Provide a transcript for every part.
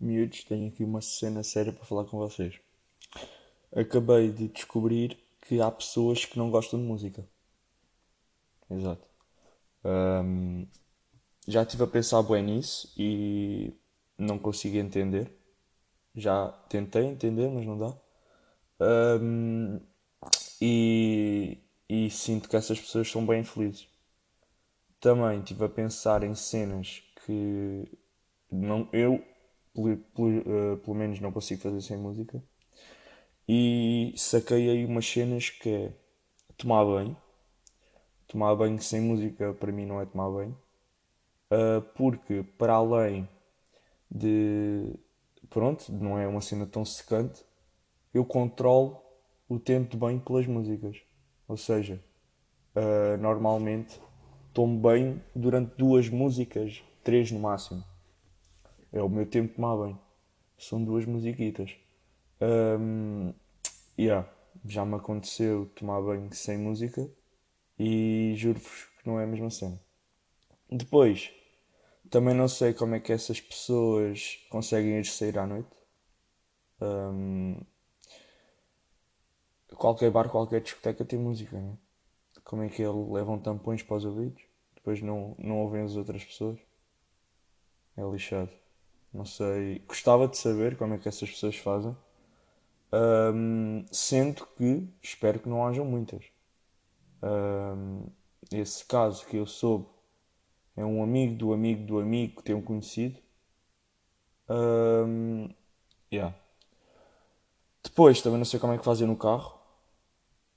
miúdos, tenho aqui uma cena séria para falar com vocês. Acabei de descobrir que há pessoas que não gostam de música. Exato. Ahm, já estive a pensar bem nisso e não consigo entender. Já tentei entender, mas não dá. Ahm, e, e sinto que essas pessoas são bem felizes. Também estive a pensar em cenas que não, eu, pelo, pelo, eh, pelo menos, não consigo fazer sem música. E saquei aí umas cenas que é tomar banho. Tomar banho sem música para mim não é tomar banho. Uh, porque para além de pronto, não é uma cena tão secante, eu controlo o tempo de banho pelas músicas. Ou seja, uh, normalmente tomo banho durante duas músicas, três no máximo. É o meu tempo tomar banho. São duas musiquitas. Um, yeah, já me aconteceu tomar banho sem música e juro-vos que não é a mesma cena. Depois, também não sei como é que essas pessoas conseguem ir sair à noite. Um, qualquer bar, qualquer discoteca tem música, né? Como é que eles levam tampões para os ouvidos? Depois não, não ouvem as outras pessoas? É lixado. Não sei. Gostava de saber como é que essas pessoas fazem. Um, sendo que espero que não hajam muitas. Um, esse caso que eu soube é um amigo do amigo do amigo que um conhecido. Um, yeah. Depois também não sei como é que fazem no carro.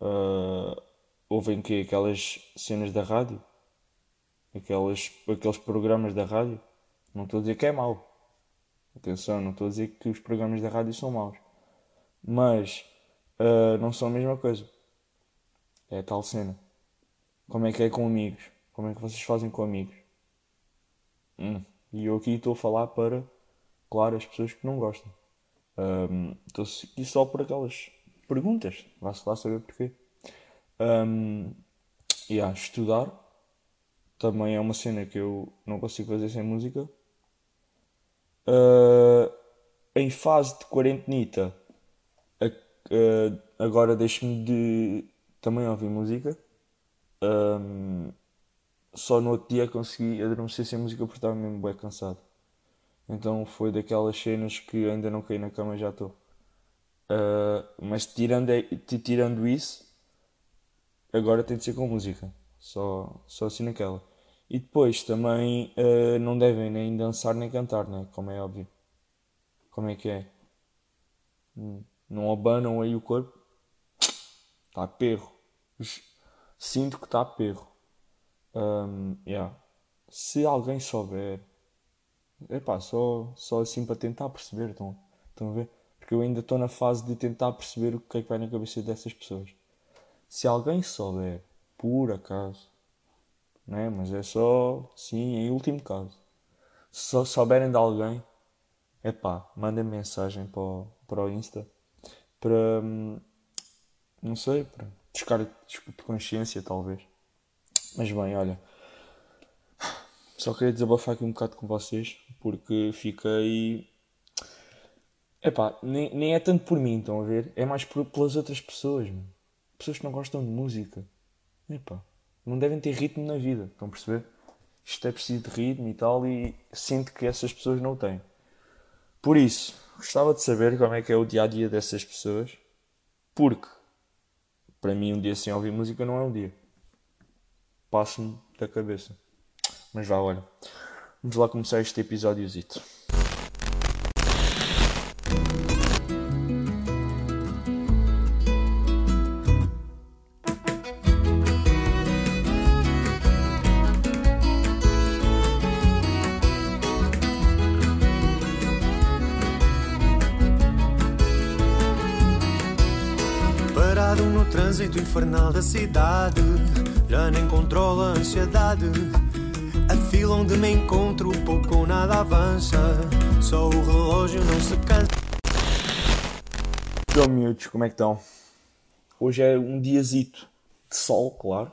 Uh, ouvem que aquelas cenas da rádio, aquelas, aqueles programas da rádio. Não estou a dizer que é mau. Atenção, não estou a dizer que os programas da rádio são maus. Mas uh, não são a mesma coisa. É a tal cena. Como é que é com amigos? Como é que vocês fazem com amigos? Hum. E eu aqui estou a falar para, claro, as pessoas que não gostam. Um, estou aqui só por aquelas perguntas. Vá-se lá saber porquê. Um, e yeah, estudar também é uma cena que eu não consigo fazer sem música. Uh, em fase de quarentenita, uh, agora deixo-me de também ouvir música. Um, só no outro dia consegui adormecer sem música porque estava mesmo bem cansado. Então foi daquelas cenas que ainda não caí na cama já estou. Uh, mas tirando, tirando isso, agora tem de ser com música. Só, só assim naquela. E depois também uh, não devem nem dançar nem cantar, né? como é óbvio. Como é que é? Hum, não abanam aí o corpo. Está perro. Sinto que está perro. Um, yeah. Se alguém souber, epá, só, só assim para tentar perceber, estão, estão a ver? Porque eu ainda estou na fase de tentar perceber o que é que vai na cabeça dessas pessoas. Se alguém souber, por acaso, né? mas é só, sim, em último caso, se só souberem de alguém, epá, mandem mensagem para o, para o Insta para, hum, não sei, para de consciência, talvez. Mas bem, olha. Só queria desabafar aqui um bocado com vocês, porque fiquei. Epá, nem, nem é tanto por mim, estão a ver? É mais por, pelas outras pessoas, mano. Pessoas que não gostam de música. Epá, não devem ter ritmo na vida, estão a perceber? Isto é preciso de ritmo e tal, e sinto que essas pessoas não têm. Por isso, gostava de saber como é que é o dia a dia dessas pessoas, porque para mim um dia sem ouvir música não é um dia passo-me da cabeça. Mas vá, olha. Vamos lá começar este episódiozito. Infernal da cidade já nem controla a ansiedade. A fila onde me encontro, pouco ou nada avança. Só o relógio não se cansa. Então, miúdos, como é que estão? Hoje é um diazito de sol, claro.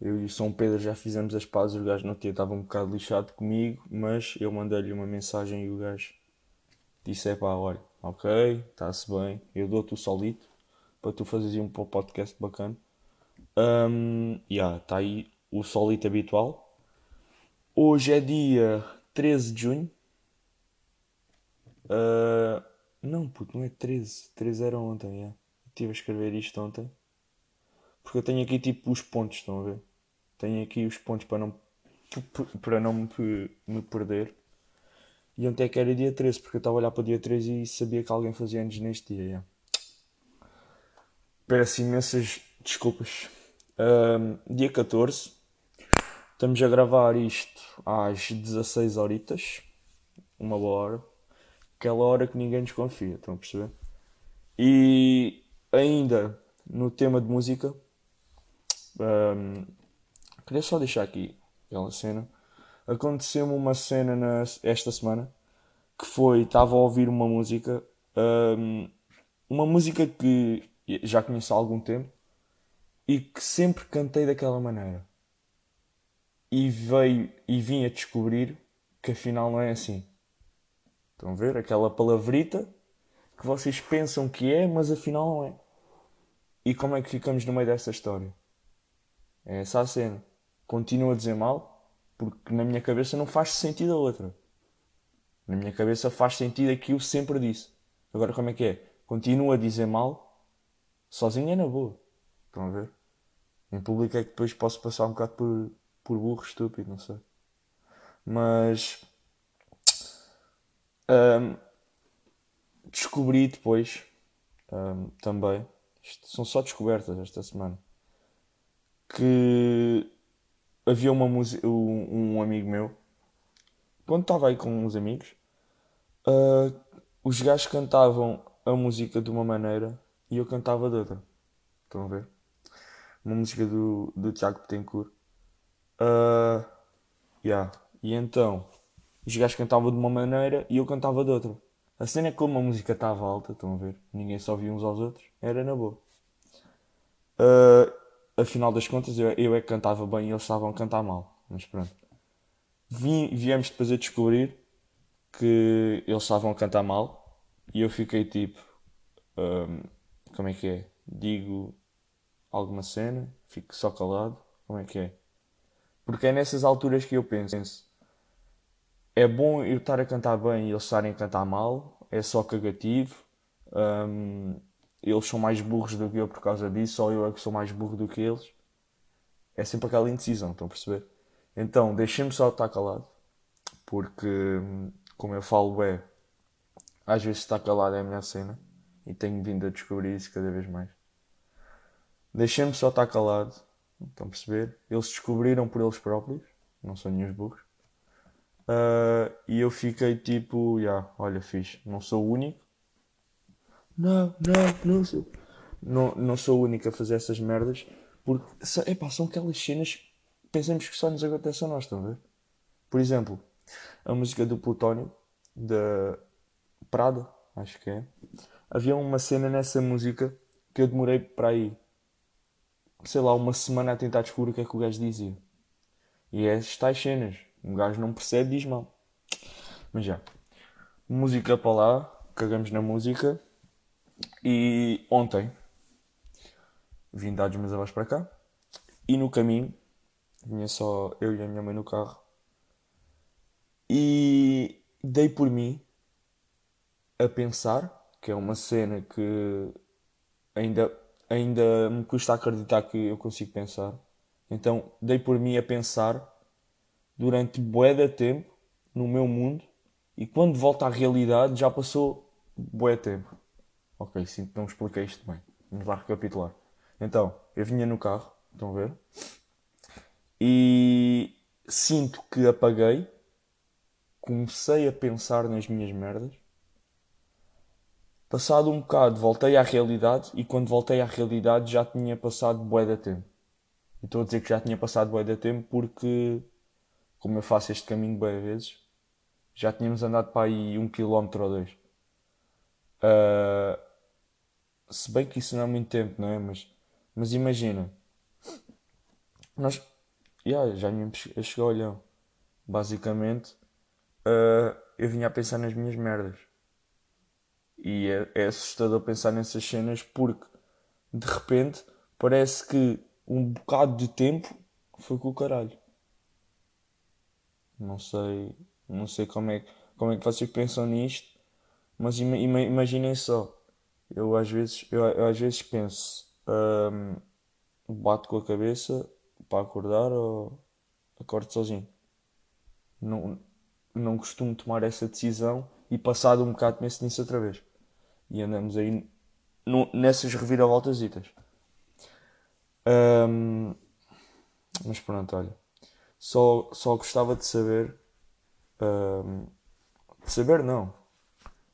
Eu e o São Pedro já fizemos as pazes. O gajo no dia estava um bocado lixado comigo, mas eu mandei-lhe uma mensagem e o gajo Disse: é pá, olha, ok, está-se bem, eu dou-te o solito para tu fazeres um podcast bacana. Um, yeah, está aí o solito habitual. Hoje é dia 13 de junho. Uh, não, puto, não é 13. 13 era ontem, yeah. Estive a escrever isto ontem. Porque eu tenho aqui tipo os pontos, estão a ver? Tenho aqui os pontos para não, para não me, me perder. E ontem é que era dia 13, porque eu estava a olhar para o dia 13 e sabia que alguém fazia anos neste dia. Yeah. Peço imensas desculpas. Dia 14. Estamos a gravar isto às 16 horitas. Uma boa hora. Aquela hora que ninguém desconfia, estão a perceber? E ainda no tema de música, um, queria só deixar aqui aquela cena aconteceu-me uma cena na, esta semana que foi, estava a ouvir uma música, um, uma música que já conheço há algum tempo e que sempre cantei daquela maneira. E veio e vim a descobrir que afinal não é assim. Estão a ver? Aquela palavrita que vocês pensam que é, mas afinal não é. E como é que ficamos no meio dessa história? É essa a cena. Continuo a dizer mal, porque na minha cabeça não faz sentido a outra. Na minha cabeça faz sentido aquilo sempre disse. Agora como é que é? Continua a dizer mal, sozinho é na boa. Estão a ver? Em público é que depois posso passar um bocado por, por burro estúpido, não sei. Mas um, descobri depois um, também, isto são só descobertas esta semana, que havia uma música, um, um amigo meu, quando estava aí com uns amigos, uh, os gajos cantavam a música de uma maneira e eu cantava outra. Estão a ver? Uma música do, do Tiago Petencourt. Uh, yeah. E então, os gajos cantavam de uma maneira e eu cantava de outra. A cena é como a música estava alta, estão a ver? Ninguém só via uns aos outros, era na boa. Uh, afinal das contas, eu, eu é que cantava bem e eles estavam a cantar mal. Mas pronto. Vim, viemos depois a descobrir que eles estavam a cantar mal e eu fiquei tipo. Um, como é que é? Digo alguma cena, fico só calado. Como é que é? Porque é nessas alturas que eu penso. É bom eu estar a cantar bem e eles estarem a cantar mal, é só cagativo. Um, eles são mais burros do que eu por causa disso, ou eu é que sou mais burro do que eles. É sempre aquela indecisão, estão a perceber? Então, deixem-me só estar calado, porque, como eu falo, é, às vezes estar calado é a minha cena, e tenho vindo a descobrir isso cada vez mais. Deixem-me só estar calado, estão a perceber? Eles descobriram por eles próprios, não são nenhum burros. Uh, e eu fiquei tipo, já, yeah, olha, fixe, não sou o único, não, não, não sou. Não, não sou o único a fazer essas merdas. Porque epá, são aquelas cenas pensamos que só nos acontece a nós, estão a ver? Por exemplo, a música do Plutónio, da Prada, acho que é. Havia uma cena nessa música que eu demorei para aí, sei lá, uma semana a tentar descobrir o que é que o gajo dizia. E é estas cenas. Um gajo não percebe, diz mal. Mas já. Música para lá, cagamos na música. E ontem vim dar os meus avós para cá e no caminho vinha só eu e a minha mãe no carro e dei por mim a pensar, que é uma cena que ainda, ainda me custa acreditar que eu consigo pensar. Então dei por mim a pensar durante bué de tempo no meu mundo e quando volta à realidade já passou bué tempo. Ok, sinto não expliquei isto bem. Vamos lá recapitular. Então, eu vinha no carro, estão a ver? E sinto que apaguei, comecei a pensar nas minhas merdas. Passado um bocado, voltei à realidade e quando voltei à realidade já tinha passado bué de tempo. E estou a dizer que já tinha passado bué de tempo porque, como eu faço este caminho bué vezes, já tínhamos andado para aí um quilómetro ou dois. Uh, se bem que isso não é muito tempo, não é? Mas, mas imagina, nós yeah, já chegou olhão. Basicamente, uh, eu vinha a pensar nas minhas merdas. E é, é assustador pensar nessas cenas porque de repente parece que um bocado de tempo foi com o caralho. Não sei, não sei como é, como é que vocês pensam nisto, mas ima, ima, imaginem só. Eu às vezes, eu, eu às vezes penso, hum, bato com a cabeça para acordar ou acordo sozinho. Não, não costumo tomar essa decisão e passado um bocado penso nisso outra vez. E andamos aí no, nessas reviravoltasitas. Um, mas pronto, olha. Só, só gostava de saber. Um, de saber, não.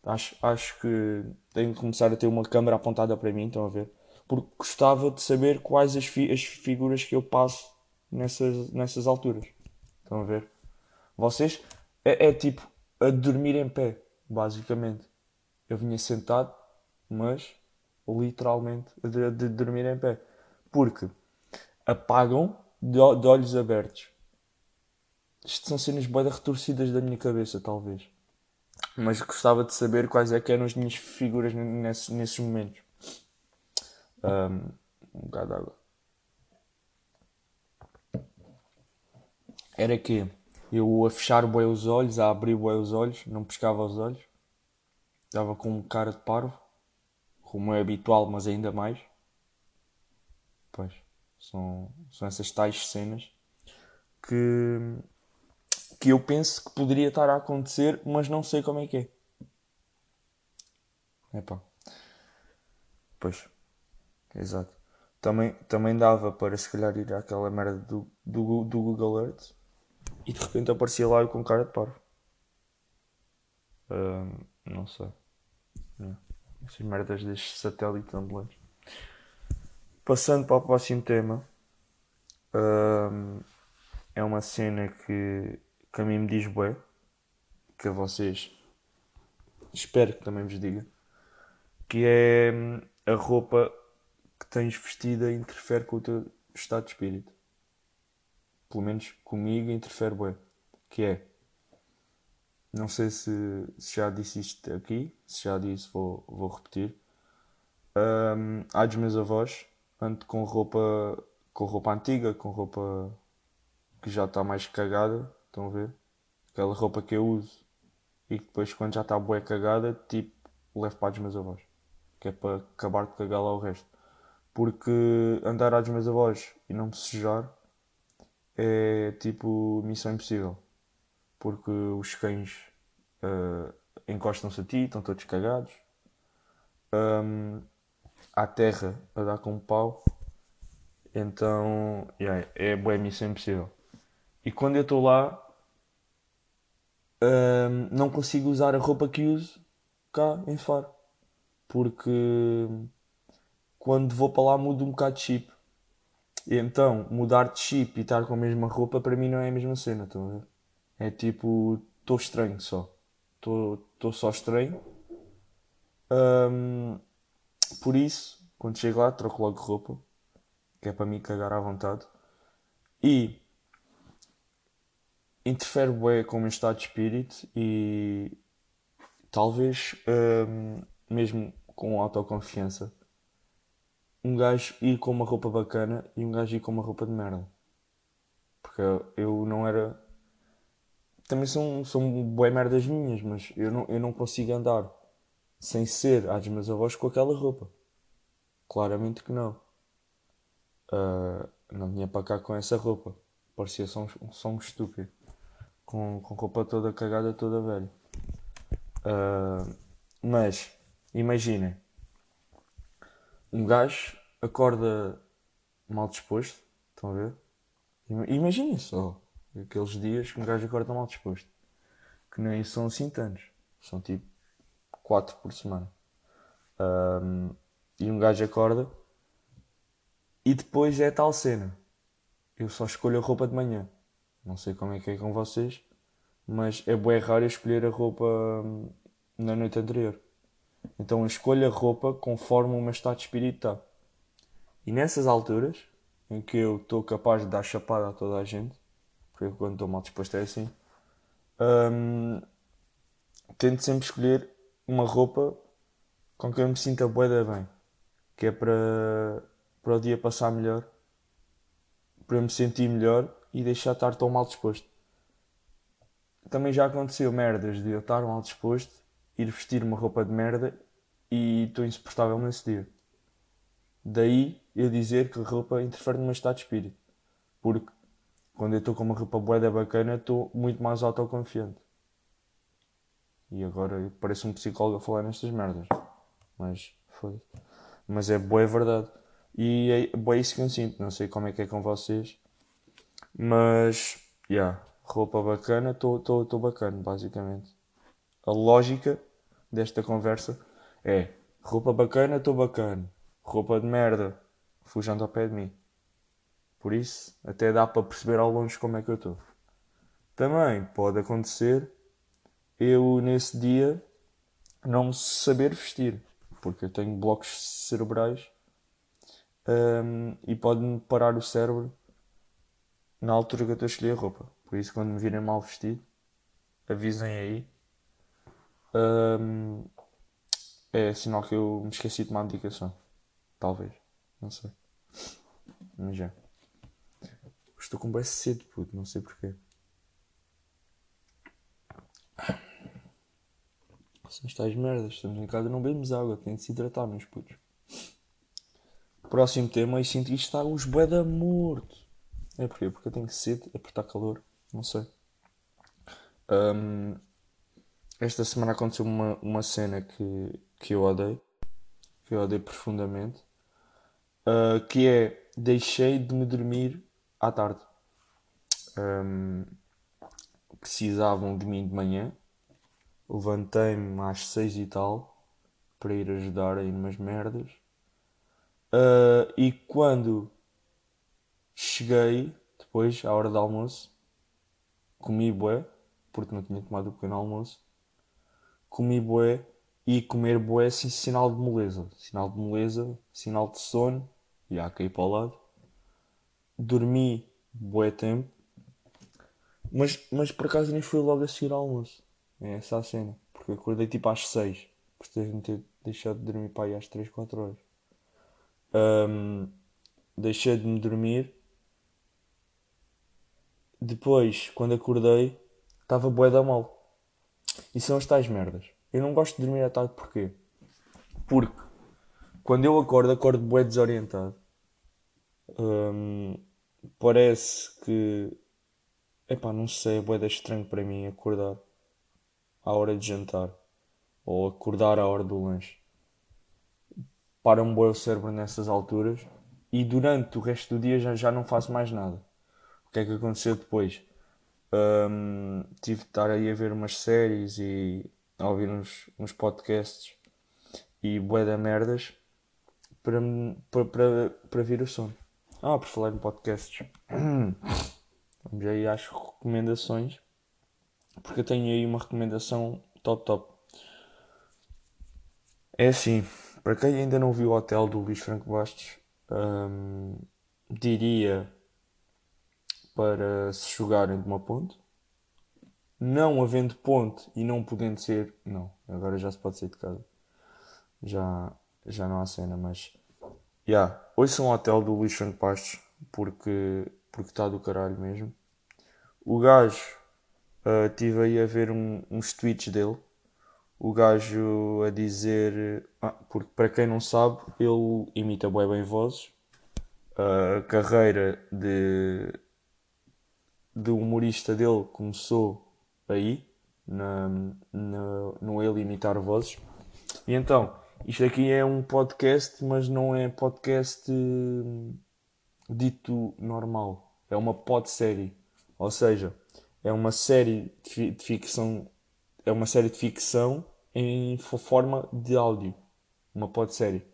Acho, acho que tenho que começar a ter uma câmera apontada para mim, estão a ver? Porque gostava de saber quais as, fi as figuras que eu passo nessas, nessas alturas. Estão a ver? Vocês. É, é tipo a dormir em pé, basicamente. Eu vinha sentado, mas literalmente de, de dormir em pé. Porque apagam de, de olhos abertos. Isto são cenas bem retorcidas da minha cabeça, talvez. Mas gostava de saber quais é que eram as minhas figuras nesses, nesses momentos. Um, um bocado de água. Era que eu a fechar bem os olhos, a abrir bem os olhos, não pescava os olhos. Estava com cara de parvo como é habitual, mas ainda mais. Pois, são, são essas tais cenas que, que eu penso que poderia estar a acontecer, mas não sei como é que é. Epá. Pois, exato. Também, também dava para se calhar ir àquela merda do, do, do Google Earth e de repente aparecia lá eu com cara de parvo. Uh, não sei. Não. Essas merdas destes satélites ambulantes. Passando para o próximo tema. Um, é uma cena que, que a mim me diz bué. Que a vocês espero que também vos diga. Que é hum, a roupa que tens vestida interfere com o teu estado de espírito. Pelo menos comigo interfere bué. Que é não sei se, se, já disse isto aqui, se já disse, vou, vou repetir. Um, há dos meus avós, ando com roupa, com roupa antiga, com roupa que já está mais cagada, estão a ver? Aquela roupa que eu uso e que depois quando já está bué cagada, tipo, levo para os meus avós. Que é para acabar de cagar lá o resto. Porque andar a dos meus avós e não me sujar é tipo missão impossível porque os cães uh, encostam-se a ti, estão todos cagados. Um, à terra a dar com um pau. Então, yeah, é boa missão impossível. E quando eu estou lá, um, não consigo usar a roupa que uso cá em Faro. Porque quando vou para lá mudo um bocado de chip. E então, mudar de chip e estar com a mesma roupa para mim não é a mesma cena, estão a ver? É tipo, estou estranho só. Estou só estranho. Um, por isso, quando chego lá, troco logo roupa. Que é para mim cagar à vontade. E interfere bem com o meu estado de espírito e talvez um, mesmo com autoconfiança um gajo ir com uma roupa bacana e um gajo ir com uma roupa de merda. Porque eu não era também são, são bué merdas minhas, mas eu não, eu não consigo andar sem ser às meus avós com aquela roupa. Claramente que não. Uh, não vinha para cá com essa roupa. Parecia só um, só um estúpido. Com, com roupa toda cagada, toda velha. Uh, mas, imaginem. Um gajo acorda mal disposto. Estão a ver? Imaginem só. Aqueles dias que um gajo acorda mal disposto. Que nem são assim tantos. São tipo 4 por semana. Um, e um gajo acorda e depois é tal cena. Eu só escolho a roupa de manhã. Não sei como é que é com vocês, mas é bem raro escolher a roupa hum, na noite anterior. Então eu escolho a roupa conforme o meu estado de espírito está. E nessas alturas, em que eu estou capaz de dar chapada a toda a gente, porque quando estou mal disposto é assim. Um, tento sempre escolher uma roupa com que eu me sinta bué da bem. Que é para, para o dia passar melhor, para eu me sentir melhor e deixar de estar tão mal disposto. Também já aconteceu merdas de eu estar mal disposto, ir vestir uma roupa de merda e estou insuportável nesse dia. Daí eu dizer que a roupa interfere no meu estado de espírito. Porque quando eu estou com uma roupa boeda bacana, estou muito mais autoconfiante. E agora eu pareço um psicólogo a falar nestas merdas. Mas foi. Mas é boa verdade. E é boa isso que eu sinto. Não sei como é que é com vocês. Mas, já. Yeah, roupa bacana, estou bacana, basicamente. A lógica desta conversa é: roupa bacana, estou bacana. Roupa de merda, fujando ao pé de mim. Por isso, até dá para perceber ao longe como é que eu estou. Também pode acontecer eu, nesse dia, não saber vestir, porque eu tenho blocos cerebrais um, e pode-me parar o cérebro na altura que eu estou a escolher a roupa. Por isso, quando me virem mal vestido, avisem aí. Um, é sinal que eu me esqueci de tomar medicação. Talvez. Não sei. Mas já. Estou com bem cedo, puto. Não sei porquê. São estas merdas. Estamos em casa não bebemos água. Tem de se hidratar, meus putos. Próximo tema. E sinto isto está os bué da morto. É porquê? Porque eu tenho sede. É porque está calor. Não sei. Um, esta semana aconteceu uma, uma cena que, que eu odeio. Que eu odeio profundamente. Uh, que é deixei de me dormir à tarde. Um, precisavam de mim de manhã. Levantei-me às seis e tal para ir ajudar aí umas merdas. Uh, e quando cheguei, depois, à hora do almoço, comi bué, porque não tinha tomado o pequeno almoço. Comi bué e comer bué é sinal de moleza. Sinal de moleza, sinal de sono. E há cair para o lado. Dormi bué tempo. Mas, mas por acaso nem fui logo a seguir ao almoço. É essa a cena. Porque eu acordei tipo às 6. Por ter-me ter deixado de dormir para aí às 3, 4 horas. Um, deixei de me dormir. Depois, quando acordei, estava bué da mal. E são as tais merdas. Eu não gosto de dormir à tarde porquê? Porque quando eu acordo, acordo bué desorientado. Parece que. Epá, não sei, é bué estranho para mim acordar à hora de jantar. Ou acordar à hora do lanche. Para-me o cérebro nessas alturas. E durante o resto do dia já, já não faço mais nada. O que é que aconteceu depois? Um, tive de estar aí a ver umas séries e a ouvir uns, uns podcasts e bué da merdas para, para, para, para vir o sono. Ah, por falar em podcasts. Vamos aí às recomendações. Porque eu tenho aí uma recomendação top top. É assim, para quem ainda não viu o hotel do Luís Franco Bastos, hum, diria para se jogarem de uma ponte. Não havendo ponte e não podendo ser. Não, agora já se pode sair de casa. Já, já não há cena, mas Yeah. Ouçam o hotel do Luís Franco Pastos porque porque está do caralho mesmo. O gajo uh, tive aí a ver um, uns tweets dele. O gajo a dizer. Ah, porque para quem não sabe, ele imita bem bem vozes. A carreira de, de humorista dele começou aí, na, na, no ele imitar vozes. E então, isto aqui é um podcast, mas não é podcast hum, dito normal. É uma podsérie. Ou seja, é uma série de ficção. É uma série de ficção em forma de áudio. Uma podsérie.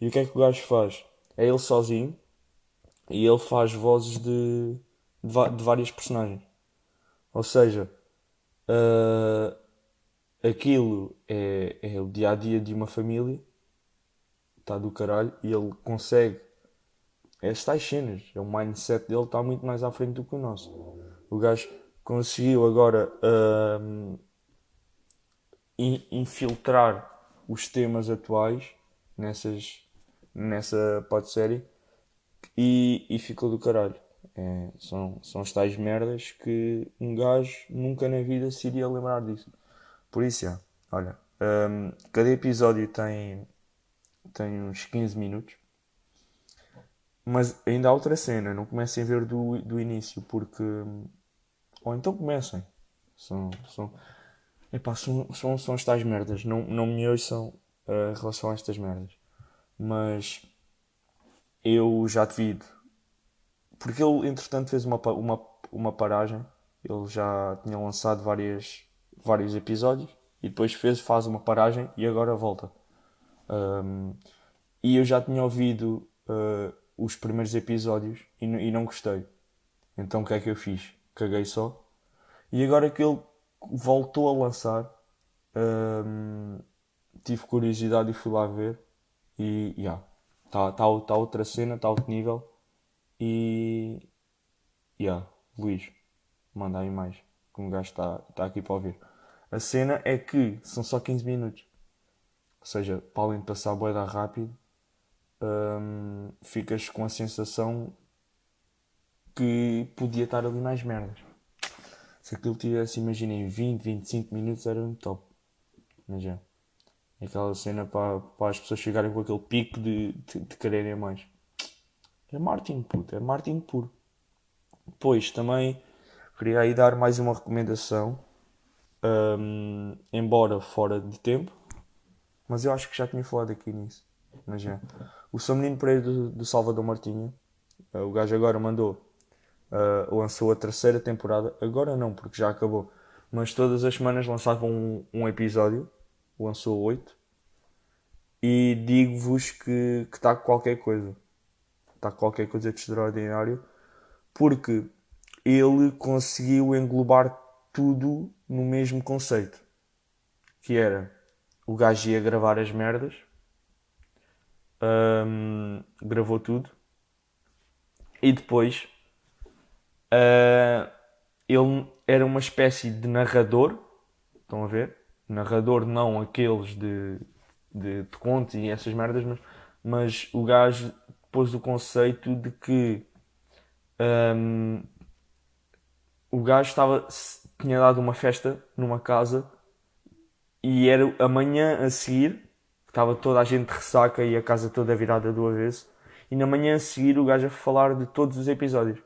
E o que é que o gajo faz? É ele sozinho e ele faz vozes de, de, de várias personagens. Ou seja, uh, aquilo é, é o dia a dia de uma família, está do caralho, e ele consegue estas cenas. É o mindset dele está muito mais à frente do que o nosso. O gajo conseguiu agora infiltrar os temas atuais nessas, nessa podsérie e, e ficou do caralho. É, são, são as tais merdas que um gajo nunca na vida se iria lembrar disso. Por isso, olha, um, cada episódio tem, tem uns 15 minutos. Mas ainda há outra cena, não comecem a ver do, do início, porque. Ou então comecem. São, são, epá, são, são, são as tais merdas. Não, não me ouçam uh, em relação a estas merdas. Mas eu já devido. Porque ele, entretanto, fez uma, uma, uma paragem. Ele já tinha lançado várias, vários episódios e depois fez, faz uma paragem e agora volta. Um, e eu já tinha ouvido uh, os primeiros episódios e, e, não gostei. Então o que é que eu fiz? Caguei só. E agora que ele voltou a lançar, um, tive curiosidade e fui lá ver. E já, yeah, está tá, tá outra cena, está outro nível. E. Já, yeah, Luís, manda aí mais. Que um gajo está tá aqui para ouvir. A cena é que são só 15 minutos. Ou seja, para além de passar a boeda rápido, hum, ficas com a sensação que podia estar ali mais merdas. Se aquilo tivesse, imaginem, 20, 25 minutos era um top. Mas. É aquela cena para, para as pessoas chegarem com aquele pico de, de, de quererem mais. É Martin, puto, é Martin puro. Depois também queria aí dar mais uma recomendação um, embora fora de tempo, mas eu acho que já tinha falado aqui nisso. Mas já. O São Menino Pereira do, do Salvador Martinha, uh, o gajo agora mandou, uh, lançou a terceira temporada, agora não, porque já acabou, mas todas as semanas lançavam um, um episódio, lançou oito, e digo-vos que está qualquer coisa. Está qualquer coisa de extraordinário, porque ele conseguiu englobar tudo no mesmo conceito. Que era o gajo ia gravar as merdas, um, gravou tudo, e depois uh, ele era uma espécie de narrador, estão a ver? Narrador não aqueles de, de, de e essas merdas, mas, mas o gajo pôs o conceito de que um, o gajo estava tinha dado uma festa numa casa e era amanhã a seguir, estava toda a gente de ressaca e a casa toda virada do avesso, e na manhã a seguir o gajo a falar de todos os episódios.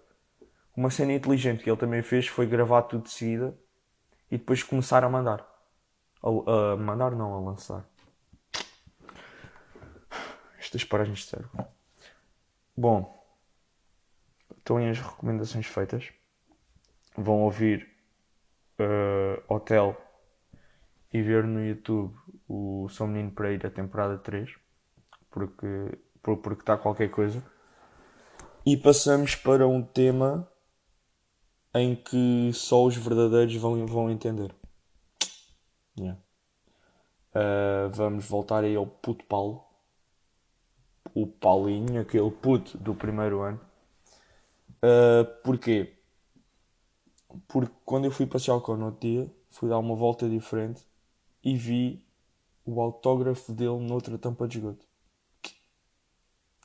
Uma cena inteligente que ele também fez foi gravar tudo de seguida e depois começar a mandar. A, a mandar não, a lançar. Estas paragens de cérebro. Bom, estão aí as recomendações feitas. Vão ouvir uh, hotel e ver no YouTube o São Menino Pereira temporada 3 porque porque está qualquer coisa e passamos para um tema em que só os verdadeiros vão, vão entender yeah. uh, vamos voltar aí ao puto Paulo o Paulinho, aquele puto do primeiro ano uh, porquê? Porque quando eu fui passear o no outro dia, fui dar uma volta diferente e vi o autógrafo dele noutra tampa de esgoto.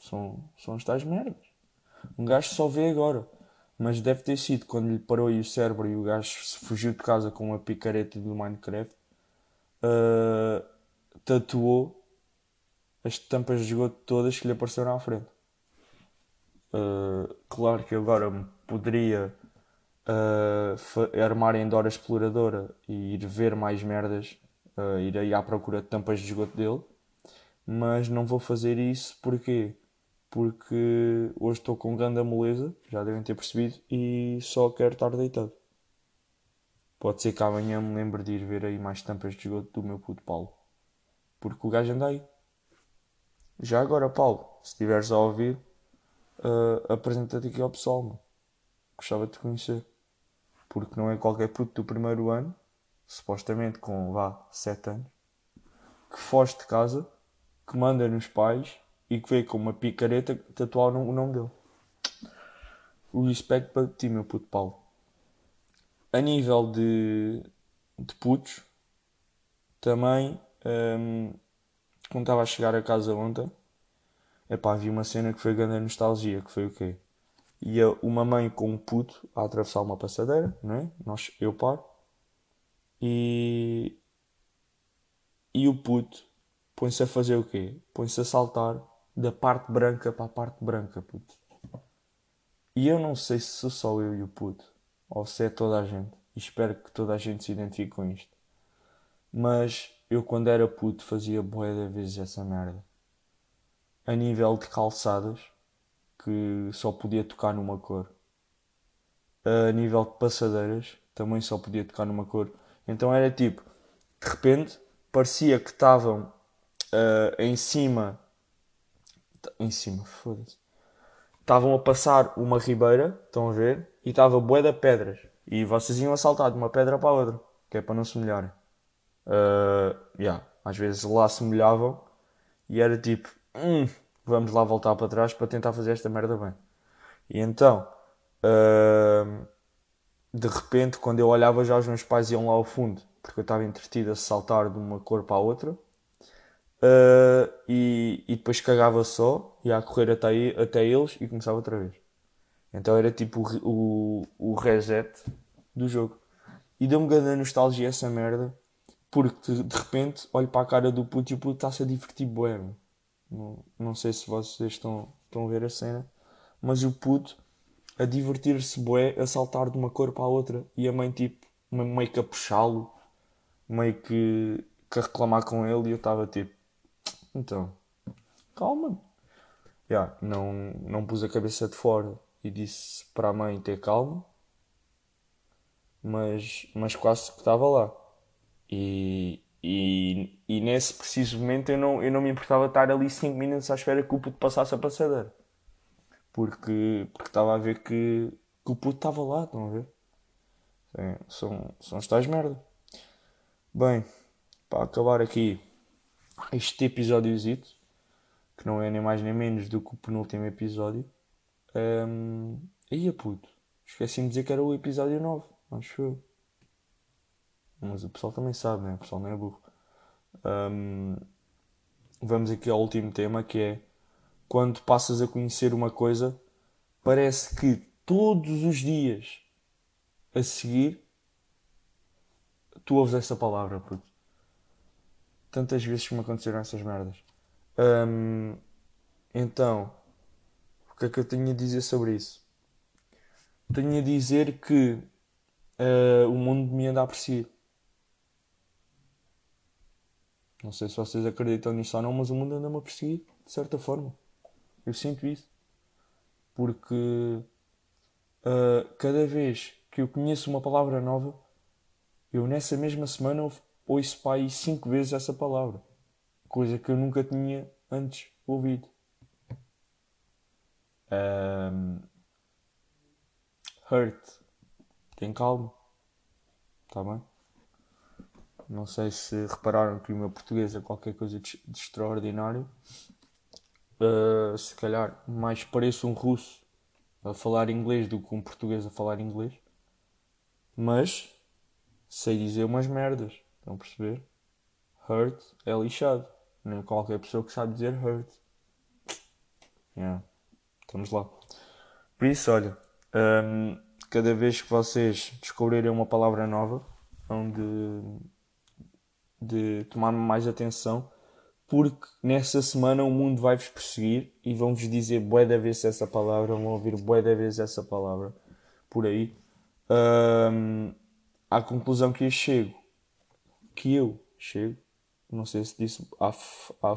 São, são as tais merdas. Um gajo só vê agora. Mas deve ter sido quando lhe parou aí o cérebro e o gajo fugiu de casa com uma picareta do Minecraft. Uh, tatuou as tampas de esgoto todas que lhe apareceram à frente. Uh, claro que agora poderia uh, armarem Dora Exploradora e ir ver mais merdas, uh, ir aí à procura de tampas de esgoto dele. Mas não vou fazer isso porque porque hoje estou com ganda moleza, já devem ter percebido, e só quero estar deitado. Pode ser que amanhã me lembre de ir ver aí mais tampas de esgoto do meu puto Paulo. Porque o gajo anda aí. Já agora, Paulo, se estiveres a ouvir, uh, apresenta-te aqui ao pessoal. Meu. Gostava de te conhecer porque não é qualquer puto do primeiro ano, supostamente com vá 7 anos, que foge de casa, que manda nos pais e que vê com uma picareta tatuar o nome dele. O respeito para ti, meu puto Paulo. A nível de, de putos, também hum, quando estava a chegar a casa ontem, epá, vi uma cena que foi grande nostalgia, que foi o quê? Ia uma mãe com um puto a atravessar uma passadeira, não é? Nós, eu paro. E... E o puto põe-se a fazer o quê? Põe-se a saltar da parte branca para a parte branca, puto. E eu não sei se sou só eu e o puto, ou se é toda a gente. E espero que toda a gente se identifique com isto. Mas eu, quando era puto, fazia boé de vezes essa merda. A nível de calçadas, que só podia tocar numa cor. A nível de passadeiras, também só podia tocar numa cor. Então era tipo, de repente, parecia que estavam uh, em cima. Em cima, foda-se. Estavam a passar uma ribeira, estão a ver? E estava bué de pedras. E vocês iam a saltar de uma pedra para a outra, que é para não se molharem. Uh, yeah. Às vezes lá se molhavam e era tipo, hum, vamos lá voltar para trás para tentar fazer esta merda bem. E então, uh, de repente, quando eu olhava, já os meus pais iam lá ao fundo, porque eu estava entretido a saltar de uma cor para a outra. Uh, e, e depois cagava só, ia a correr até, até eles e começava outra vez. Então era tipo o, o, reset do jogo. E deu-me grande nostalgia essa merda, porque de, de, repente olho para a cara do puto e o puto está-se a divertir bué. Não, sei se vocês estão, estão a ver a cena, mas o puto a divertir-se bué, a saltar de uma cor para a outra e a mãe tipo meio que a puxá-lo, meio que, que a reclamar com ele e eu estava tipo, então, calma. Yeah, não, não pus a cabeça de fora e disse para a mãe ter calma, mas, mas quase que estava lá. E, e, e nesse preciso momento eu não, eu não me importava estar ali 5 minutos à espera que o puto passasse a passadeira. Porque, porque estava a ver que, que o puto estava lá, estão a ver? É, são, são tais merda. Bem, para acabar aqui este episódiozito, que não é nem mais nem menos do que o penúltimo episódio. Um, ia puto, esqueci-me de dizer que era o episódio 9, acho eu. Mas o pessoal também sabe, né? O pessoal não é burro. Um, vamos aqui ao último tema que é quando passas a conhecer uma coisa, parece que todos os dias a seguir tu ouves essa palavra, puto. Tantas vezes que me aconteceram essas merdas. Um, então, o que é que eu tenho a dizer sobre isso? Tenho a dizer que uh, o mundo me anda a perseguir. Não sei se vocês acreditam nisso ou não, mas o mundo anda-me a perseguir, de certa forma. Eu sinto isso. Porque uh, cada vez que eu conheço uma palavra nova, eu nessa mesma semana ouço pai cinco vezes essa palavra. Coisa que eu nunca tinha antes ouvido. Um, hurt. Tem calma. Está bem? Não sei se repararam que o meu português é qualquer coisa de, de extraordinário. Uh, se calhar mais pareço um russo a falar inglês do que um português a falar inglês. Mas sei dizer umas merdas. Estão a perceber? Hurt é lixado. Nem qualquer pessoa que sabe dizer hurt. Yeah. Estamos lá. Por isso, olha, um, cada vez que vocês descobrirem uma palavra nova, vão de, tomar mais atenção, porque nessa semana o mundo vai-vos perseguir e vão-vos dizer bué da vez essa palavra, vão ouvir bué da vez essa palavra por aí. Um, à conclusão que eu chego, que eu chego, não sei se disse à, à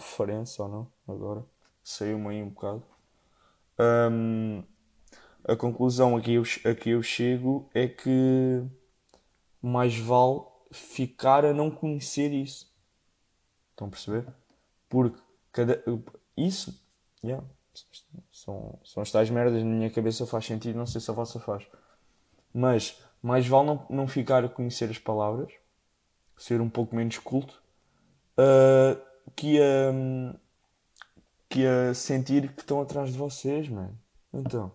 ou não, agora saiu-me aí um bocado um, a conclusão a que, eu, a que eu chego é que mais vale ficar a não conhecer isso. Estão a perceber? Porque cada. Isso, yeah, são, são as tais merdas na minha cabeça faz sentido, não sei se a vossa faz. Mas mais vale não, não ficar a conhecer as palavras, ser um pouco menos culto, uh, que a. Um, que a sentir que estão atrás de vocês, mano. Então,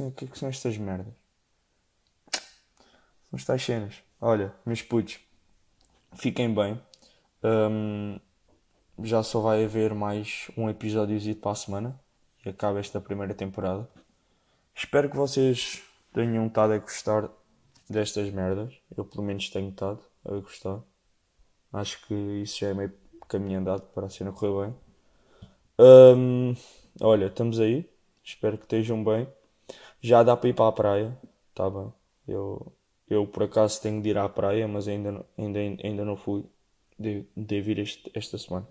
o que, é que são estas merdas? São estas cenas. Olha, meus putos, fiquem bem. Um, já só vai haver mais um episódio para a semana e acaba esta primeira temporada. Espero que vocês tenham estado a gostar destas merdas. Eu pelo menos tenho estado a gostar. Acho que isso já é meio caminho andado para a cena correr bem. Um, olha, estamos aí. Espero que estejam bem. Já dá para ir para a praia. Tá bem. Eu, eu por acaso tenho de ir à praia, mas ainda, ainda, ainda não fui. Devo ir este, esta semana.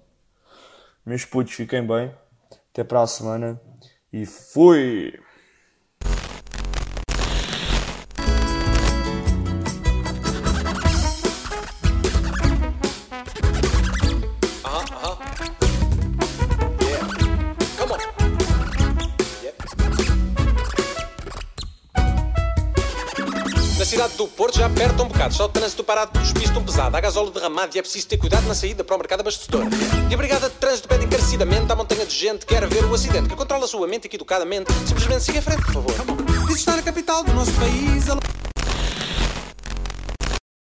Meus putos, fiquem bem. Até para a semana. E fui! Porto já aperta um bocado. Só o trânsito parado dos pistos um pesado. Há gasóleo derramado e é preciso ter cuidado na saída para o mercado abastecedor. E a brigada de trânsito pede encarecidamente à montanha de gente que quer ver o acidente. Que controla a sua mente e educadamente simplesmente siga em frente, por favor. Diz estar a capital do nosso país.